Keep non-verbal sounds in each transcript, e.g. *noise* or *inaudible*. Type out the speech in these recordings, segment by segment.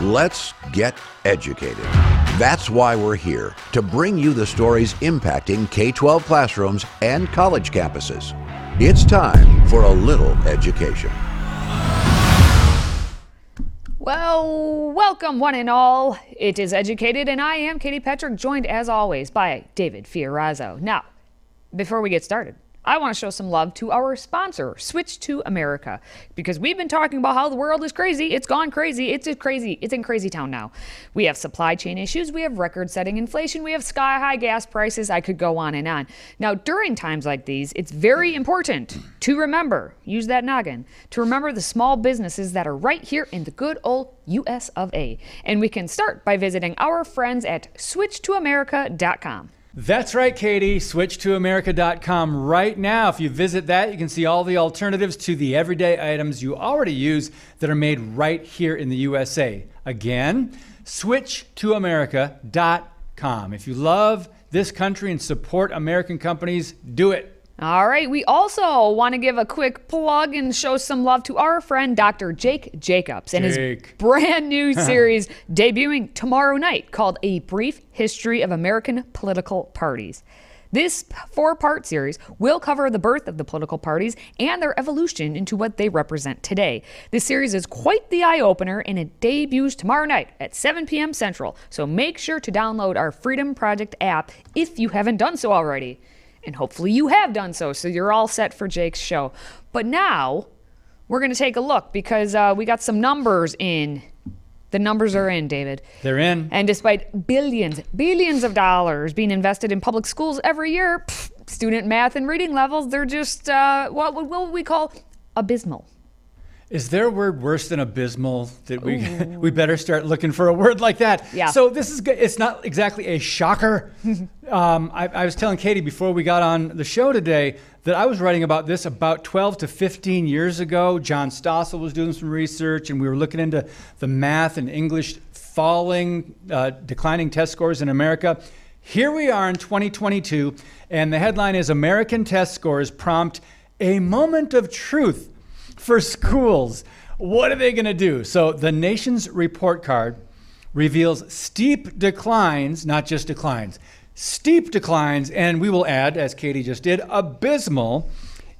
Let's get educated. That's why we're here to bring you the stories impacting K 12 classrooms and college campuses. It's time for a little education. Well, welcome one and all. It is Educated, and I am Katie Petrick, joined as always by David Fiorazo. Now, before we get started, I want to show some love to our sponsor, Switch to America, because we've been talking about how the world is crazy. It's gone crazy. It's crazy. It's in crazy town now. We have supply chain issues. We have record setting inflation. We have sky high gas prices. I could go on and on. Now, during times like these, it's very important to remember, use that noggin, to remember the small businesses that are right here in the good old US of A. And we can start by visiting our friends at switchtoamerica.com. That's right, Katie. Switch to America.com right now. If you visit that, you can see all the alternatives to the everyday items you already use that are made right here in the USA. Again, switch to America.com. If you love this country and support American companies, do it. All right, we also want to give a quick plug and show some love to our friend Dr. Jake Jacobs and Jake. his brand new *laughs* series debuting tomorrow night called A Brief History of American Political Parties. This four part series will cover the birth of the political parties and their evolution into what they represent today. This series is quite the eye opener and it debuts tomorrow night at 7 p.m. Central, so make sure to download our Freedom Project app if you haven't done so already. And hopefully you have done so, so you're all set for Jake's show. But now we're going to take a look because uh, we got some numbers in. The numbers are in, David. They're in. And despite billions, billions of dollars being invested in public schools every year, pff, student math and reading levels, they're just uh, what, what would we call abysmal. Is there a word worse than abysmal that we *laughs* we better start looking for a word like that? Yeah. So this is good. It's not exactly a shocker. *laughs* um, I, I was telling Katie before we got on the show today that I was writing about this about 12 to 15 years ago. John Stossel was doing some research, and we were looking into the math and English falling, uh, declining test scores in America. Here we are in 2022, and the headline is American test scores prompt a moment of truth for schools. What are they going to do? So, the nation's report card reveals steep declines, not just declines, steep declines, and we will add, as Katie just did, abysmal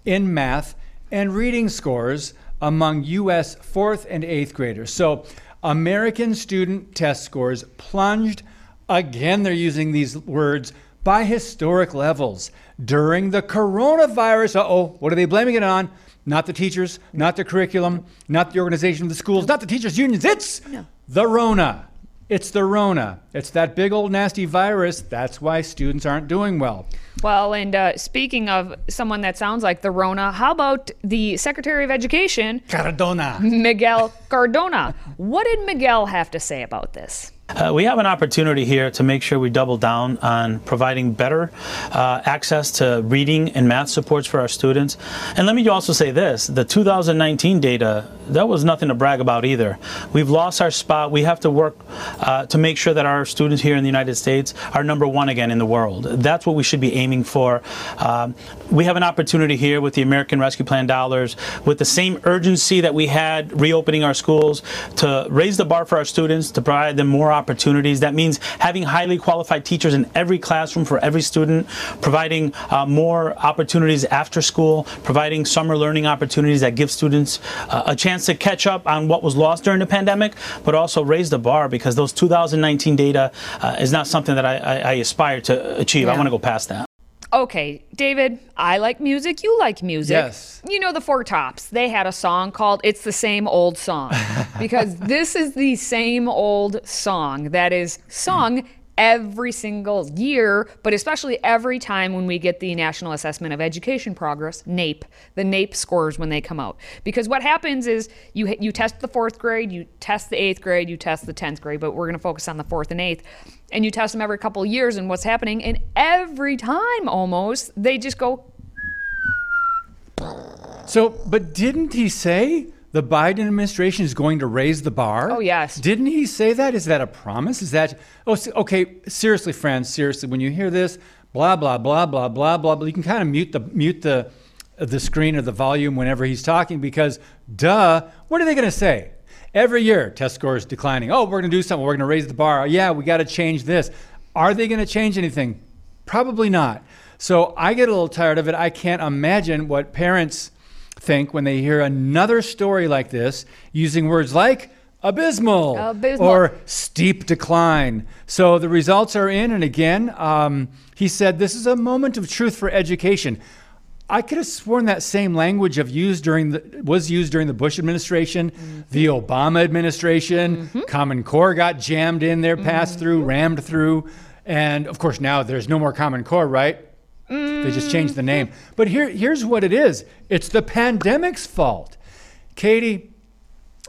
in math and reading scores among U.S. fourth and eighth graders. So, American student test scores plunged. Again, they're using these words by historic levels during the coronavirus. Uh oh, what are they blaming it on? Not the teachers, not the curriculum, not the organization of the schools, not the teachers' unions. It's the Rona. It's the Rona. It's that big old nasty virus. That's why students aren't doing well. Well, and uh, speaking of someone that sounds like the Rona, how about the Secretary of Education, Cardona. Miguel Cardona? What did Miguel have to say about this? Uh, we have an opportunity here to make sure we double down on providing better uh, access to reading and math supports for our students. And let me also say this the 2019 data, that was nothing to brag about either. We've lost our spot. We have to work uh, to make sure that our students here in the United States are number one again in the world. That's what we should be aiming for. Um, we have an opportunity here with the American Rescue Plan dollars, with the same urgency that we had reopening our schools, to raise the bar for our students, to provide them more opportunities. That means having highly qualified teachers in every classroom for every student, providing uh, more opportunities after school, providing summer learning opportunities that give students uh, a chance to catch up on what was lost during the pandemic, but also raise the bar because those 2019 data uh, is not something that I, I, I aspire to achieve. I want to go past that. Okay, David, I like music. You like music. Yes. You know the Four Tops. They had a song called It's the Same Old Song *laughs* because this is the same old song that is sung every single year, but especially every time when we get the National Assessment of Education Progress, NAEP, the NAEP scores when they come out. Because what happens is you you test the fourth grade, you test the eighth grade, you test the tenth grade, but we're going to focus on the fourth and eighth, and you test them every couple of years. And what's happening? And every time, almost, they just go So, but didn't he say the Biden administration is going to raise the bar? Oh, yes. Didn't he say that? Is that a promise? Is that, oh, okay, seriously, friends, seriously, when you hear this, blah, blah, blah, blah, blah, blah, blah, you can kind of mute the, mute the, the screen or the volume whenever he's talking because, duh, what are they going to say? Every year, test scores declining. Oh, we're going to do something. We're going to raise the bar. Yeah, we got to change this. Are they going to change anything? Probably not. So I get a little tired of it. I can't imagine what parents think when they hear another story like this using words like abysmal, Abysmal. or steep decline. So the results are in, and again, um, he said this is a moment of truth for education. I could have sworn that same language of used during the was used during the Bush administration, mm-hmm. the Obama administration. Mm-hmm. Common Core got jammed in there, passed mm-hmm. through, rammed through, and of course now there's no more Common Core, right? They just changed the name. But here, here's what it is: it's the pandemic's fault. Katie,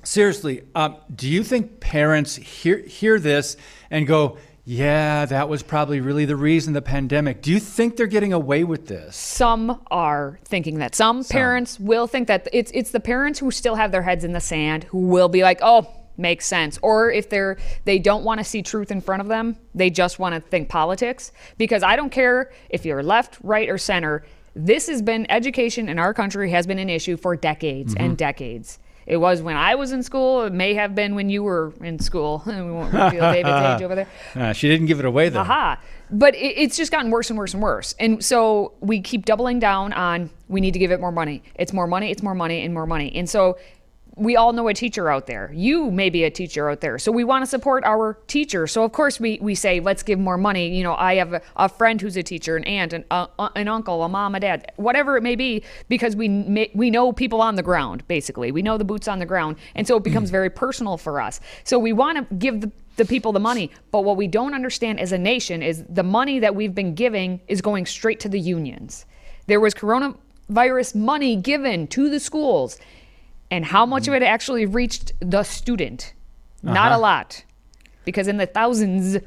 seriously, um, do you think parents hear hear this and go, "Yeah, that was probably really the reason the pandemic"? Do you think they're getting away with this? Some are thinking that. Some, parents will think that it's it's the parents who still have their heads in the sand who will be like, "Oh, makes sense." Or if they're they don't want to see truth in front of them, they just want to think politics because I don't care if you're left, right or center. This has been education in our country has been an issue for decades and decades. It was when I was in school. It may have been when you were in school. *laughs* we won't reveal David's *laughs* age over there. Uh, she didn't give it away though. Aha. But it, it's just gotten worse and worse and worse. And so we keep doubling down on we need to give it more money. It's more money, it's more money, and more money. And so we all know a teacher out there. You may be a teacher out there. So we want to support our teacher. So of course we, we say, let's give more money. You know, I have a, a friend who's a teacher, an aunt, an, uh, an uncle, a mom, a dad, whatever it may be, because we ma- we know people on the ground, basically. We know the boots on the ground. And so it becomes *clears throat* very personal for us. So we want to give the the people the money. But what we don't understand as a nation is the money that we've been giving is going straight to the unions. There was coronavirus money given to the schools, and how much of it actually reached the student? Not a lot, because in the thousands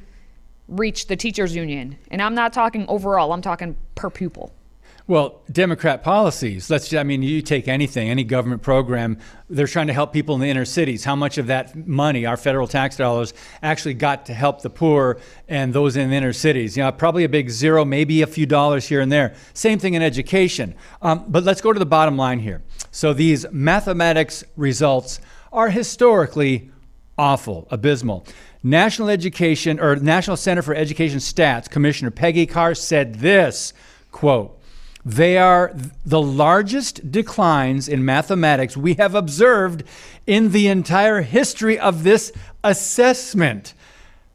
reached the teachers union. And I'm not talking overall, I'm talking per pupil. Well, Democrat policies. Let's. I mean, you take anything, any government program. They're trying to help people in the inner cities. How much of that money, our federal tax dollars, actually got to help the poor and those in the inner cities? You know, probably a big zero, maybe a few dollars here and there. Same thing in education. Um, but let's go to the bottom line here. So these mathematics results are historically awful, abysmal. National Education or National Center for Education Stats Commissioner Peggy Carr said this quote they are the largest declines in mathematics we have observed in the entire history of this assessment.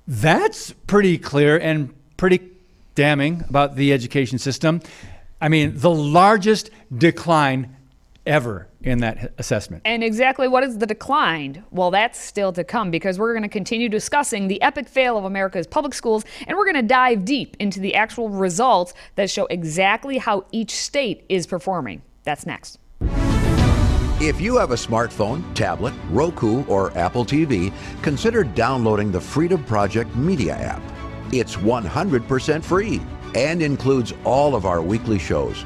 That's pretty clear and pretty damning about the education system. I mean, the largest decline ever in that assessment. And exactly what is the decline? Well, that's still to come because we're going to continue discussing the epic fail of America's public schools and we're going to dive deep into the actual results that show exactly how each state is performing. That's next. If you have a smartphone, tablet, Roku, or Apple TV, consider downloading the Freedom Project Media app. It's 100% free and includes all of our weekly shows,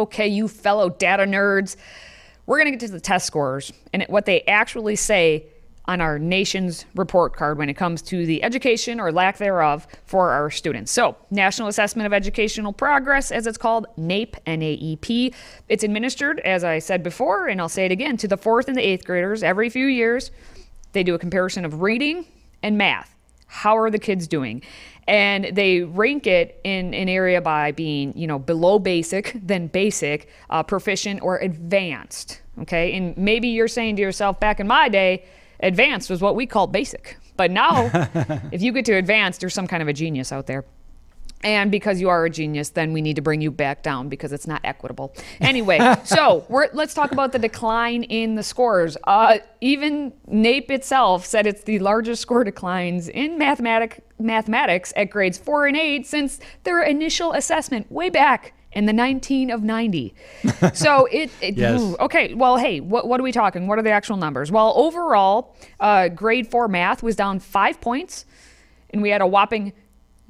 Okay, you fellow data nerds. We're going to get to the test scores and what they actually say on our nation's report card when it comes to the education or lack thereof for our students. So, National Assessment of Educational Progress, as it's called, NAEP, N-A-E-P. It's administered, as I said before, and I'll say it again, to the fourth and the eighth graders every few years. They do a comparison of reading and math. How are the kids doing? And they rank it in an area by being, you know, below basic, then basic, uh, proficient, or advanced. Okay, and maybe you're saying to yourself, back in my day, advanced was what we called basic. But now, *laughs* if you get to advanced, you're some kind of a genius out there. And because you are a genius, then we need to bring you back down because it's not equitable. *laughs* Anyway, so we're, let's talk about the decline in the scores. Uh, even NAEP itself said it's the largest score declines in mathematic, mathematics at grades four and eight since their initial assessment way back in the 19 of 90. *laughs* so it, it Yes. ooh, okay. Well, hey, what, what are we talking? What are the actual numbers? Well, overall, uh, grade four math was down five points, and we had a whopping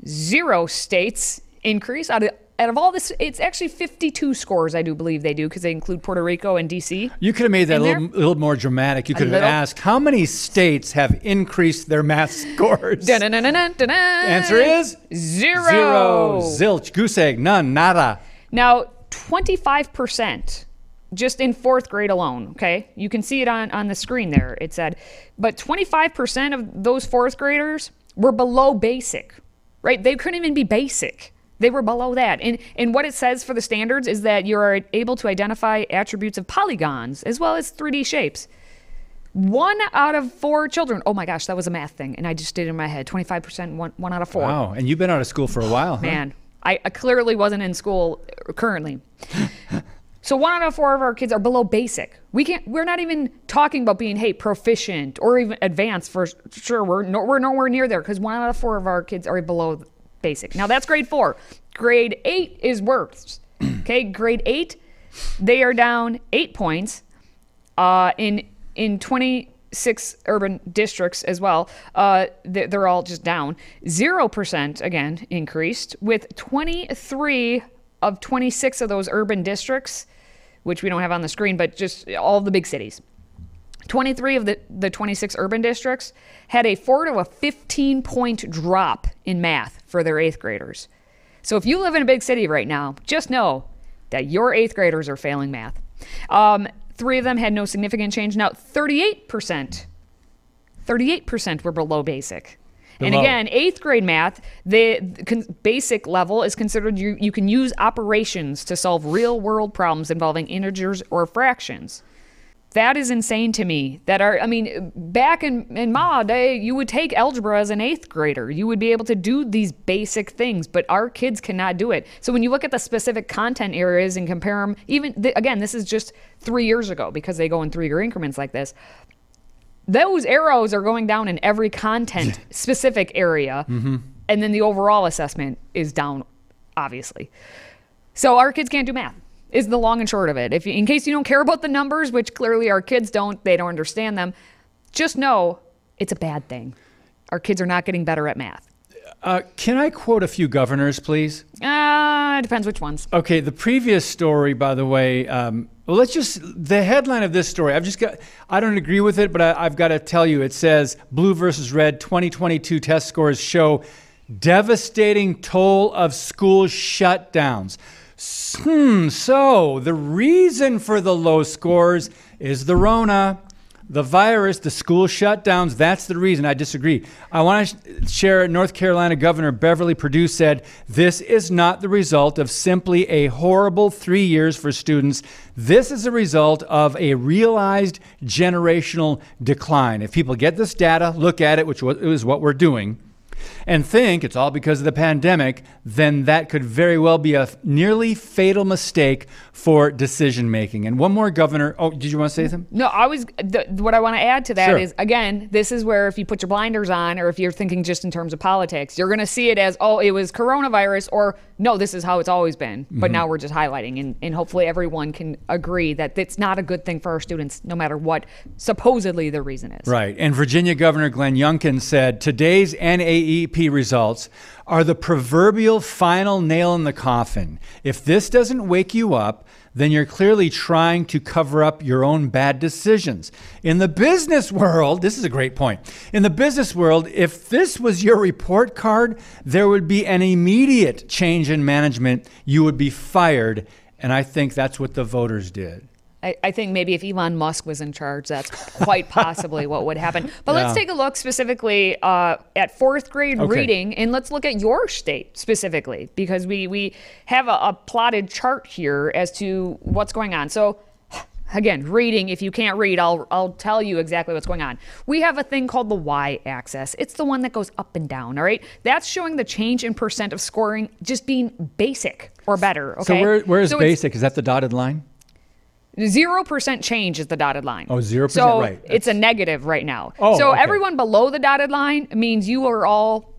zero states increase out of out of all this. It's actually 52 scores, I do believe they do, because they include Puerto Rico and DC. You could have made that a little, little more dramatic. You could have little? asked how many states have increased their math *laughs* scores. Dun-dun-dun-dun-dun-dun. Answer is zero. zero, zilch, goose egg, none, nada. Now, 25%, just in fourth grade alone, okay? You can see it on, on the screen there. It said, but 25% of those fourth graders were below basic, right? They couldn't even be basic. They were below that. And, and what it says for the standards is that you are able to identify attributes of polygons as well as 3D shapes. One out of four children. Oh my gosh, that was a math thing. And I just did it in my head. 25%, one, one out of four. Wow, and you've been out of school for a while, huh? Man, I, I clearly wasn't in school currently. *laughs* so one out of four of our kids are below basic. We can't. We're not even talking about being hey proficient or even advanced for sure. We're no, we're nowhere near there because one out of four of our kids are below basic. Now that's grade four. Grade eight is worse. *clears throat* okay, grade eight, they are down eight points uh, in in 26 urban districts as well. Uh, they- they're all just down. Zero percent again increased with 23 of 26 of those urban districts, which we don't have on the screen, but just all the big cities. 23 of the, the 26 urban districts had a 4 to a 15 point drop in math for their eighth graders. So if you live in a big city right now, just know that your eighth graders are failing math. Um, three of them had no significant change. Now, 38%, 38% were below basic. And Below. again, eighth grade math, the the con- basic level is considered you, you can use operations to solve real world problems involving integers or fractions. That is insane to me. That are, I mean, back in, in my day, you would take algebra as an eighth grader. You would be able to do these basic things, but our kids cannot do it. So when you look at the specific content areas and compare them, even, th- again, this is just three years ago because they go in three year increments like this. Those arrows are going down in every content specific area. And then the overall assessment is down, obviously. So our kids can't do math. Is the long and short of it. If you, in case you don't care about the numbers, which clearly our kids don't, they don't understand them. Just know it's a bad thing. Our kids are not getting better at math. Uh, can I quote a few governors, please? Uh, it depends which ones. Okay, the previous story, by the way, um, well, let's just, the headline of this story, I've just got, I don't agree with it, but I, I've got to tell you, it says Blue versus Red 2022 test scores show devastating toll of school shutdowns. Hmm, so the reason for the low scores is the Rona. The virus, the school shutdowns, that's the reason. I disagree. I want to share North Carolina Governor Beverly Perdue said this is not the result of simply a horrible three years for students. This is a result of a realized generational decline. If people get this data, look at it, which is what we're doing, and think it's all because of the pandemic, then that could very well be a nearly fatal mistake for decision making. And one more, Governor. Oh, did you want to say something? No, I was. The, what I want to add to that is Sure. again, this is where if you put your blinders on, or if you're thinking just in terms of politics, you're going to see it as, oh, it was coronavirus, or no, this is how it's always been. But Mm-hmm. now we're just highlighting, and, and hopefully everyone can agree that it's not a good thing for our students, no matter what supposedly the reason is. Right. And Virginia Governor Glenn Youngkin said today's NAEP results are the proverbial final nail in the coffin. If this doesn't wake you up, then you're clearly trying to cover up your own bad decisions. In the business world, this is a great point. In the business world, if this was your report card, there would be an immediate change in management. You would be fired. And I think that's what the voters did. I, I think maybe if Elon Musk was in charge, that's quite possibly what would happen. *laughs* But let's take a look specifically uh, at fourth grade Okay. reading, and let's look at your state specifically because we we have a, a plotted chart here as to what's going on. So. Again, reading. If you can't read, I'll I'll tell you exactly what's going on. We have a thing called the y-axis. It's the one that goes up and down. All right, that's showing the change in percent of scoring just being basic or better. Okay. So where, where is So basic? Is that the dotted line? Zero percent change is the dotted line. Oh, 0%, So right. it's a negative right now. Oh, so okay. everyone below the dotted line means you are all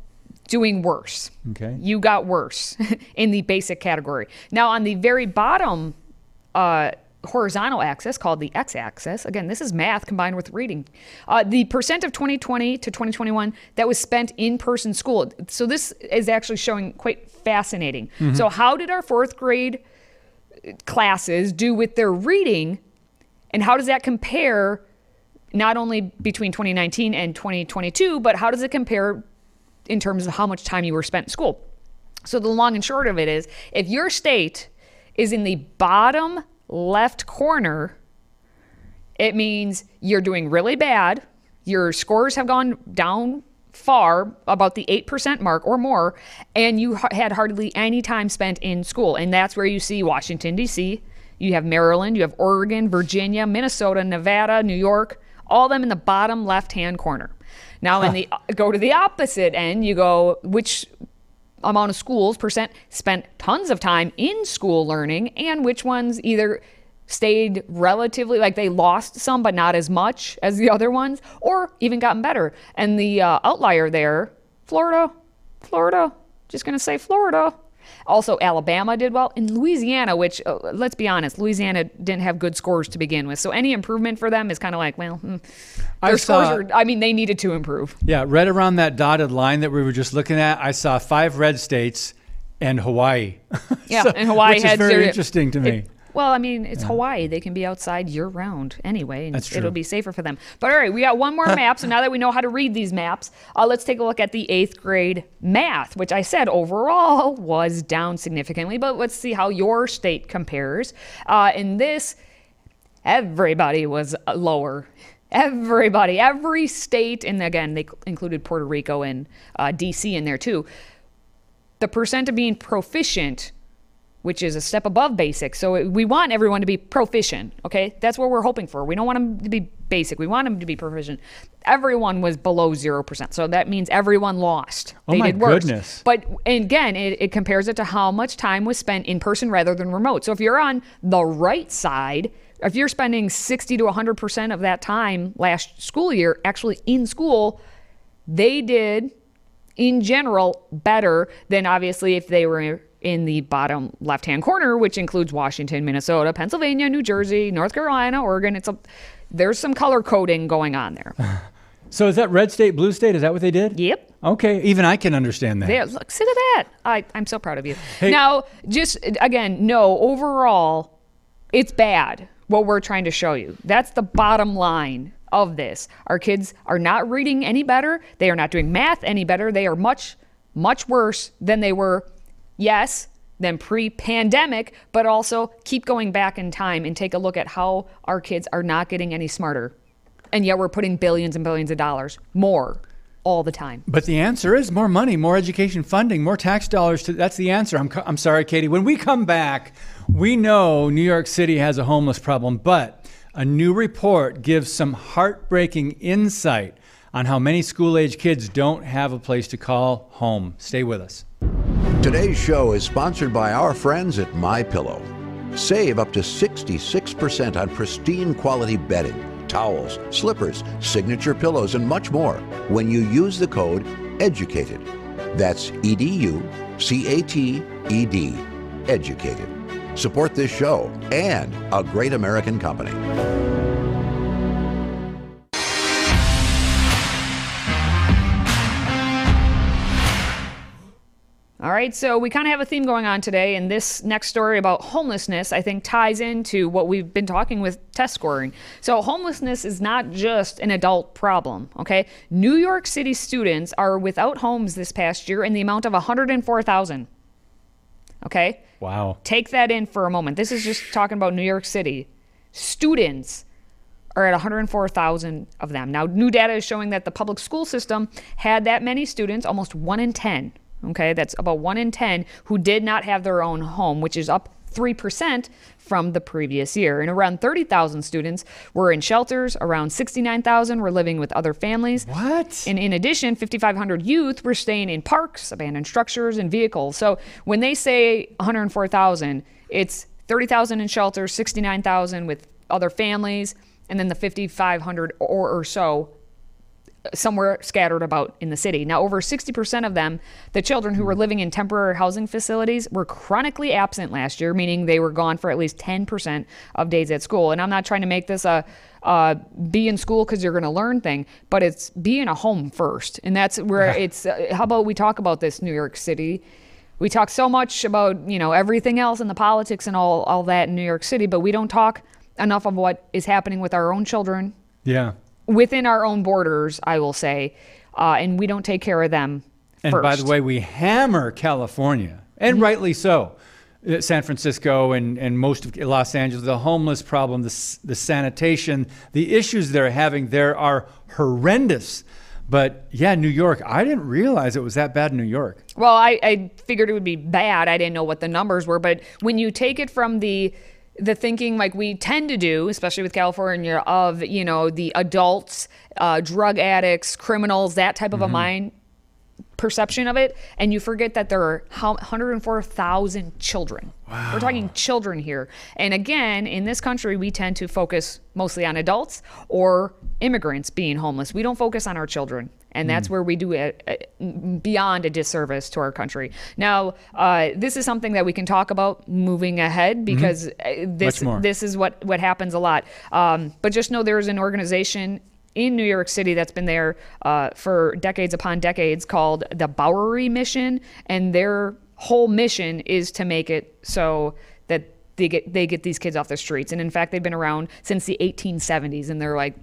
doing worse. Okay. You got worse *laughs* in the basic category. Now, on the very bottom uh, horizontal axis called the x axis, again, this is math combined with reading, uh, the percent of 2020 to 2021 that was spent in person school. So, this is actually showing quite fascinating. So, how did our fourth grade classes do with their reading, and how does that compare? Not only between 2019 and 2022, but how does it compare in terms of how much time you were spent in school. So the long and short of it is if your state is in the bottom left corner, it means you're doing really bad. Your scores have gone down far, about the 8% mark or more, and you ha- had hardly any time spent in school. And that's where you see Washington, D.C., you have Maryland, you have Oregon, Virginia, Minnesota, Nevada, New York, all them in the bottom left hand corner. Now, in the go to the opposite end, you go which amount of schools percent spent tons of time in school learning, and which ones either stayed relatively like they lost some but not as much as the other ones, or even gotten better. And the uh, outlier there, Florida, Florida, just gonna say Florida. Also, Alabama did well. In Louisiana, which, uh, let's be honest, Louisiana didn't have good scores to begin with. So any improvement for them is kind of like, well, hmm. I their scores saw- are, I mean, they needed to improve. Yeah, right around that dotted line that we were just looking at, I saw five red states and Hawaii. *laughs* Yeah, So- and Hawaii which had is very zero- interesting to me. It- well, I mean, it's Hawaii. They can be outside year round anyway, and That's true. it'll be safer for them. But all right, we got one more *laughs* map. So now that we know how to read these maps, uh, let's take a look at the eighth grade math, which I said overall was down significantly. But let's see how your state compares. Uh, in this, everybody was lower. Everybody, every state, and again, they included Puerto Rico and uh, DC in there too. The percent of being proficient which is a step above basic. So we want everyone to be proficient, okay? That's what we're hoping for. We don't want them to be basic. We want them to be proficient. Everyone was below 0%. So that means everyone lost. Oh they my did worse. goodness. But again, it, it compares it to how much time was spent in person rather than remote. So if you're on the right side, if you're spending 60 to 100% of that time last school year actually in school, they did in general better than obviously if they were in the bottom left hand corner, which includes Washington, Minnesota, Pennsylvania, New Jersey, North Carolina, Oregon. It's a there's some color coding going on there. *laughs* So is that red state, blue state? Is that what they did? yep. Okay, even I can understand that. There, look, sit at that. I, I'm so proud of you. Now, just again, no, overall, it's bad what we're trying to show you. That's the bottom line of this. Our kids are not reading any better. They are not doing math any better. They are much, much worse than they were, yes, than pre pandemic, but also keep going back in time and take a look at how our kids are not getting any smarter. And yet we're putting billions and billions of dollars more all the time. But the answer is more money, more education funding, more tax dollars. To, that's the answer. I'm, I'm sorry, Katie. When we come back, we know New York City has a homeless problem, but a new report gives some heartbreaking insight on how many school age kids don't have a place to call home. Stay with us. Today's show is sponsored by our friends at My Pillow. Save up to 66% on pristine quality bedding, towels, slippers, signature pillows, and much more when you use the code EDUCATED. That's E D U C A T E D. Educated. Support this show and a great American company. All right, so we kind of have a theme going on today, and this next story about homelessness, I think, ties into what we've been talking with test scoring. So, homelessness is not just an adult problem, okay? New York City students are without homes this past year in the amount of 104,000. Okay? Wow. Take that in for a moment. This is just talking about New York City. Students are at 104,000 of them. Now, new data is showing that the public school system had that many students, almost 1 in 10. Okay, that's about 1 in 10 who did not have their own home, which is up 3% from the previous year. And around 30,000 students were in shelters, around 69,000 were living with other families. What? And in addition, 5,500 youth were staying in parks, abandoned structures, and vehicles. So when they say 104,000, it's 30,000 in shelters, 69,000 with other families, and then the 5,500 or, or so somewhere scattered about in the city. Now, over 60% of them, the children who were living in temporary housing facilities, were chronically absent last year, meaning they were gone for at least 10% of days at school. And I'm not trying to make this a uh, be in school because you're going to learn thing, but it's be in a home first. And that's where it's, uh, how about we talk about this New York City? We talk so much about, you know, everything else and the politics and all, all that in New York City, but we don't talk enough of what is happening with our own children Yeah. Within our own borders, I will say, uh, and we don't take care of them. And first. by the way, we hammer California, and rightly so. Uh, San Francisco and, and most of Los Angeles, the homeless problem, the, the sanitation, the issues they're having there are horrendous. But yeah, New York, I didn't realize it was that bad in New York. Well, I, I figured it would be bad. I didn't know what the numbers were, but when you take it from the the thinking like we tend to do, especially with California, of you know the adults, uh, drug addicts, criminals, that type of a mind perception of it, and you forget that there are 104,000 children. We're talking children here. And again, in this country, we tend to focus mostly on adults or immigrants being homeless. We don't focus on our children. And that's where we do it beyond a disservice to our country. Now, uh, this is something that we can talk about moving ahead because uh, this this is what what happens a lot. Um, but just know there's an organization in New York City that's been there uh, for decades upon decades called the Bowery Mission, and their whole mission is to make it so that they get they get these kids off the streets. And in fact, they've been around since the 1870s, and they're like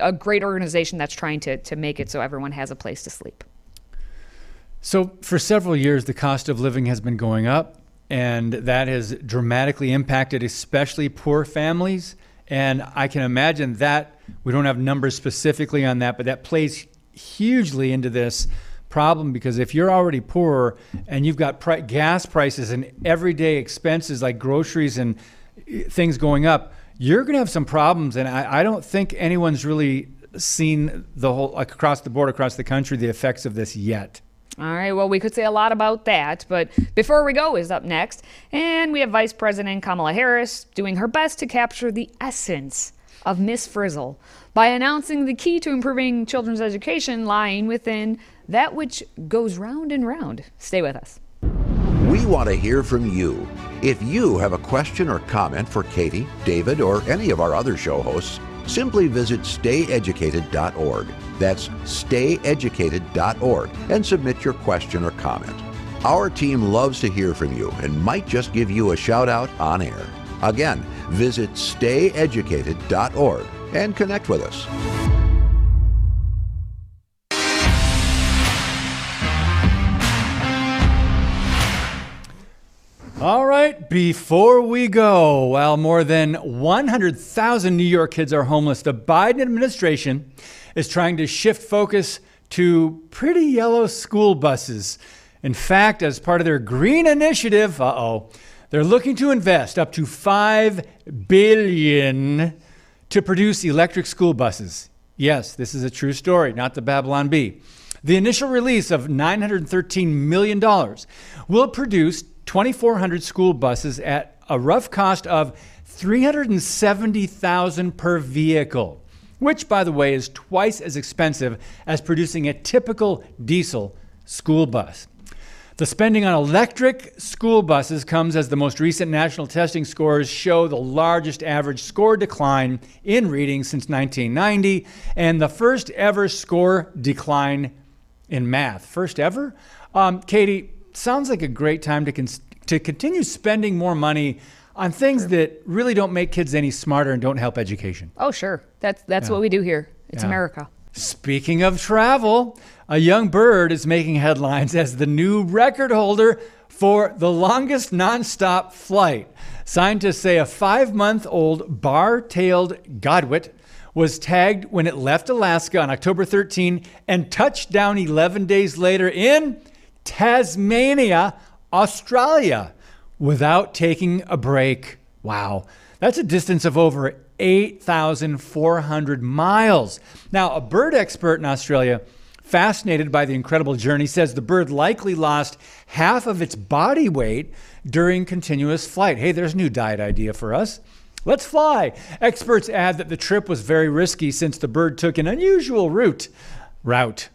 a great organization that's trying to to make it so everyone has a place to sleep. So, for several years, the cost of living has been going up, and that has dramatically impacted especially poor families. And I can imagine that we don't have numbers specifically on that, but that plays hugely into this problem because if you're already poor and you've got pri- gas prices and everyday expenses like groceries and eh, things going up, you're going to have some problems. And I, I don't think anyone's really seen the whole, like across the board, across the country, the effects of this yet. All right, well, we could say a lot about that, but Before We Go is up next. And we have Vice President Kamala Harris doing her best to capture the essence of Miss Frizzle by announcing the key to improving children's education lying within that which goes round and round. Stay with us. We want to hear from you. If you have a question or comment for Katie, David, or any of our other show hosts, simply visit stayeducated.org. That's stayeducated.org and submit your question or comment. Our team loves to hear from you and might just give you a shout out on air. Again, visit stayeducated.org and connect with us. Before we go, while more than 100,000 New York kids are homeless, the Biden administration is trying to shift focus to pretty yellow school buses. In fact, as part of their green initiative, uh-oh, they're looking to invest up to 5 billion to produce electric school buses. Yes, this is a true story, not the Babylon Bee. The initial release of $913 million will produce 2,400 school buses at a rough cost of 370,000 per vehicle, which, by the way, is twice as expensive as producing a typical diesel school bus. The spending on electric school buses comes as the most recent national testing scores show the largest average score decline in reading since 1990 and the first ever score decline in math. First ever? Um, Katie, sounds like a great time to, cons- to continue spending more money on things that really don't make kids any smarter and don't help education. Oh, sure. That's that's what we do here. It's Yeah. America. Speaking of travel, a young bird is making headlines as the new record holder for the longest nonstop flight. Scientists say a five month old bar tailed godwit was tagged when it left Alaska on October 13 and touched down 11 days later in Tasmania, Australia, without taking a break. Wow. That's a distance of over 8,400 miles. Now, a bird expert in Australia, fascinated by the incredible journey, says the bird likely lost half of its body weight during continuous flight. Hey, there's a new diet idea for us. Let's fly. Experts add that the trip was very risky since the bird took an unusual route. route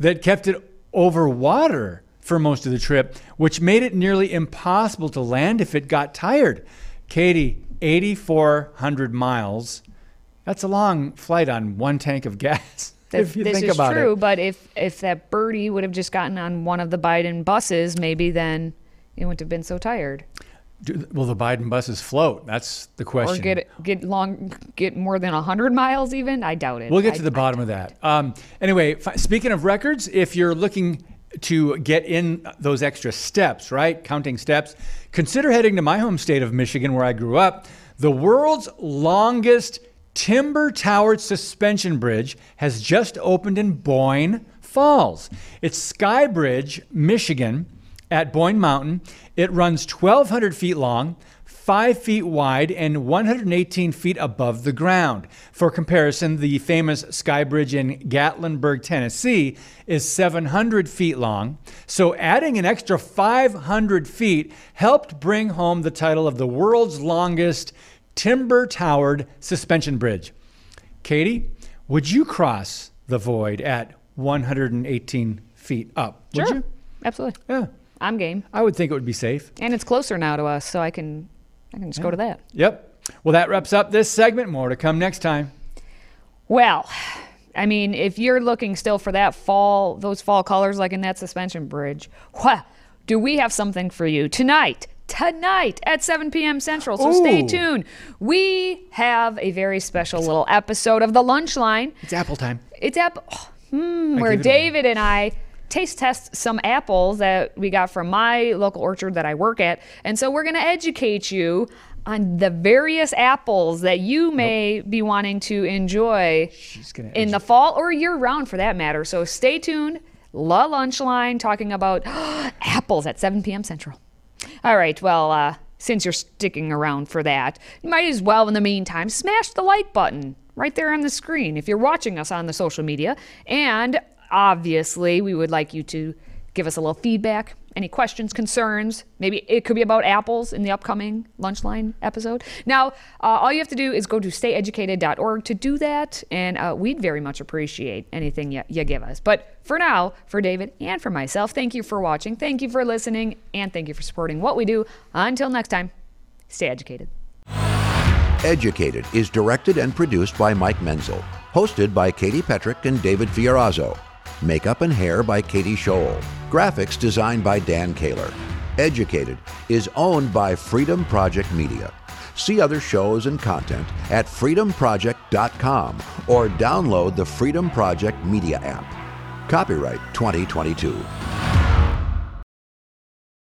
that kept it over water for most of the trip, which made it nearly impossible to land if it got tired. Katie, 8,400 miles. That's a long flight on one tank of gas. *laughs* If you this think is about true, it. but if if that birdie would have just gotten on one of the Biden buses, maybe then it wouldn't have been so tired. Do, will the Biden buses float? That's the question. Or get get long get more than hundred miles even? I doubt it. We'll get I- to the bottom of that. Um, anyway, fi- speaking of records, if you're looking to get in those extra steps, right, counting steps, consider heading to my home state of Michigan, where I grew up. The world's longest timber towered suspension bridge has just opened in Boyne Falls. It's Sky Bridge, Michigan, at Boyne Mountain. It runs 1,200 feet long, 5 feet wide, and 118 feet above the ground. For comparison, the famous Sky Bridge in Gatlinburg, Tennessee, is 700 feet long. So adding an extra 500 feet helped bring home the title of the world's longest timber towered suspension bridge. Katie, would you cross the void at 118 feet up? Would Sure. you? Absolutely. Yeah. I'm game. I would think it would be safe. And it's closer now to us, so I can I can just go to that. Yep. Well, that wraps up this segment. More to come next time. Well, I mean, if you're looking still for that fall, those fall colors like in that suspension bridge, well, do we have something for you tonight? Tonight at 7 p.m. Central. So stay tuned. We have a very special little episode of the Lunch Line. It's apple time. It's apple. oh, hmm, where. David and I taste test some apples that we got from my local orchard that I work at. And so we're going to educate you on the various apples that you may be wanting to enjoy in the fall or year round for that matter. So stay tuned. La Lunch Line talking about *gasps* apples at 7 p.m. Central. All right, well, uh, since you're sticking around for that, you might as well, in the meantime, smash the like button right there on the screen if you're watching us on the social media. And obviously, we would like you to give us a little feedback, any questions, concerns. Maybe it could be about apples in the upcoming Lunchline episode. Now, uh, all you have to do is go to stayeducated.org to do that, and uh, we'd very much appreciate anything you, you give us. But for now, for David and for myself, thank you for watching, thank you for listening, and thank you for supporting what we do. Until next time, stay educated. Educated is directed and produced by Mike Menzel. Hosted by Katie Petrick and David Fiorazo. Makeup and hair by Katie Scholl. Graphics designed by Dan Kaler. Educated is owned by Freedom Project Media. See other shows and content at freedomproject.com or download the Freedom Project Media app. Copyright 2022.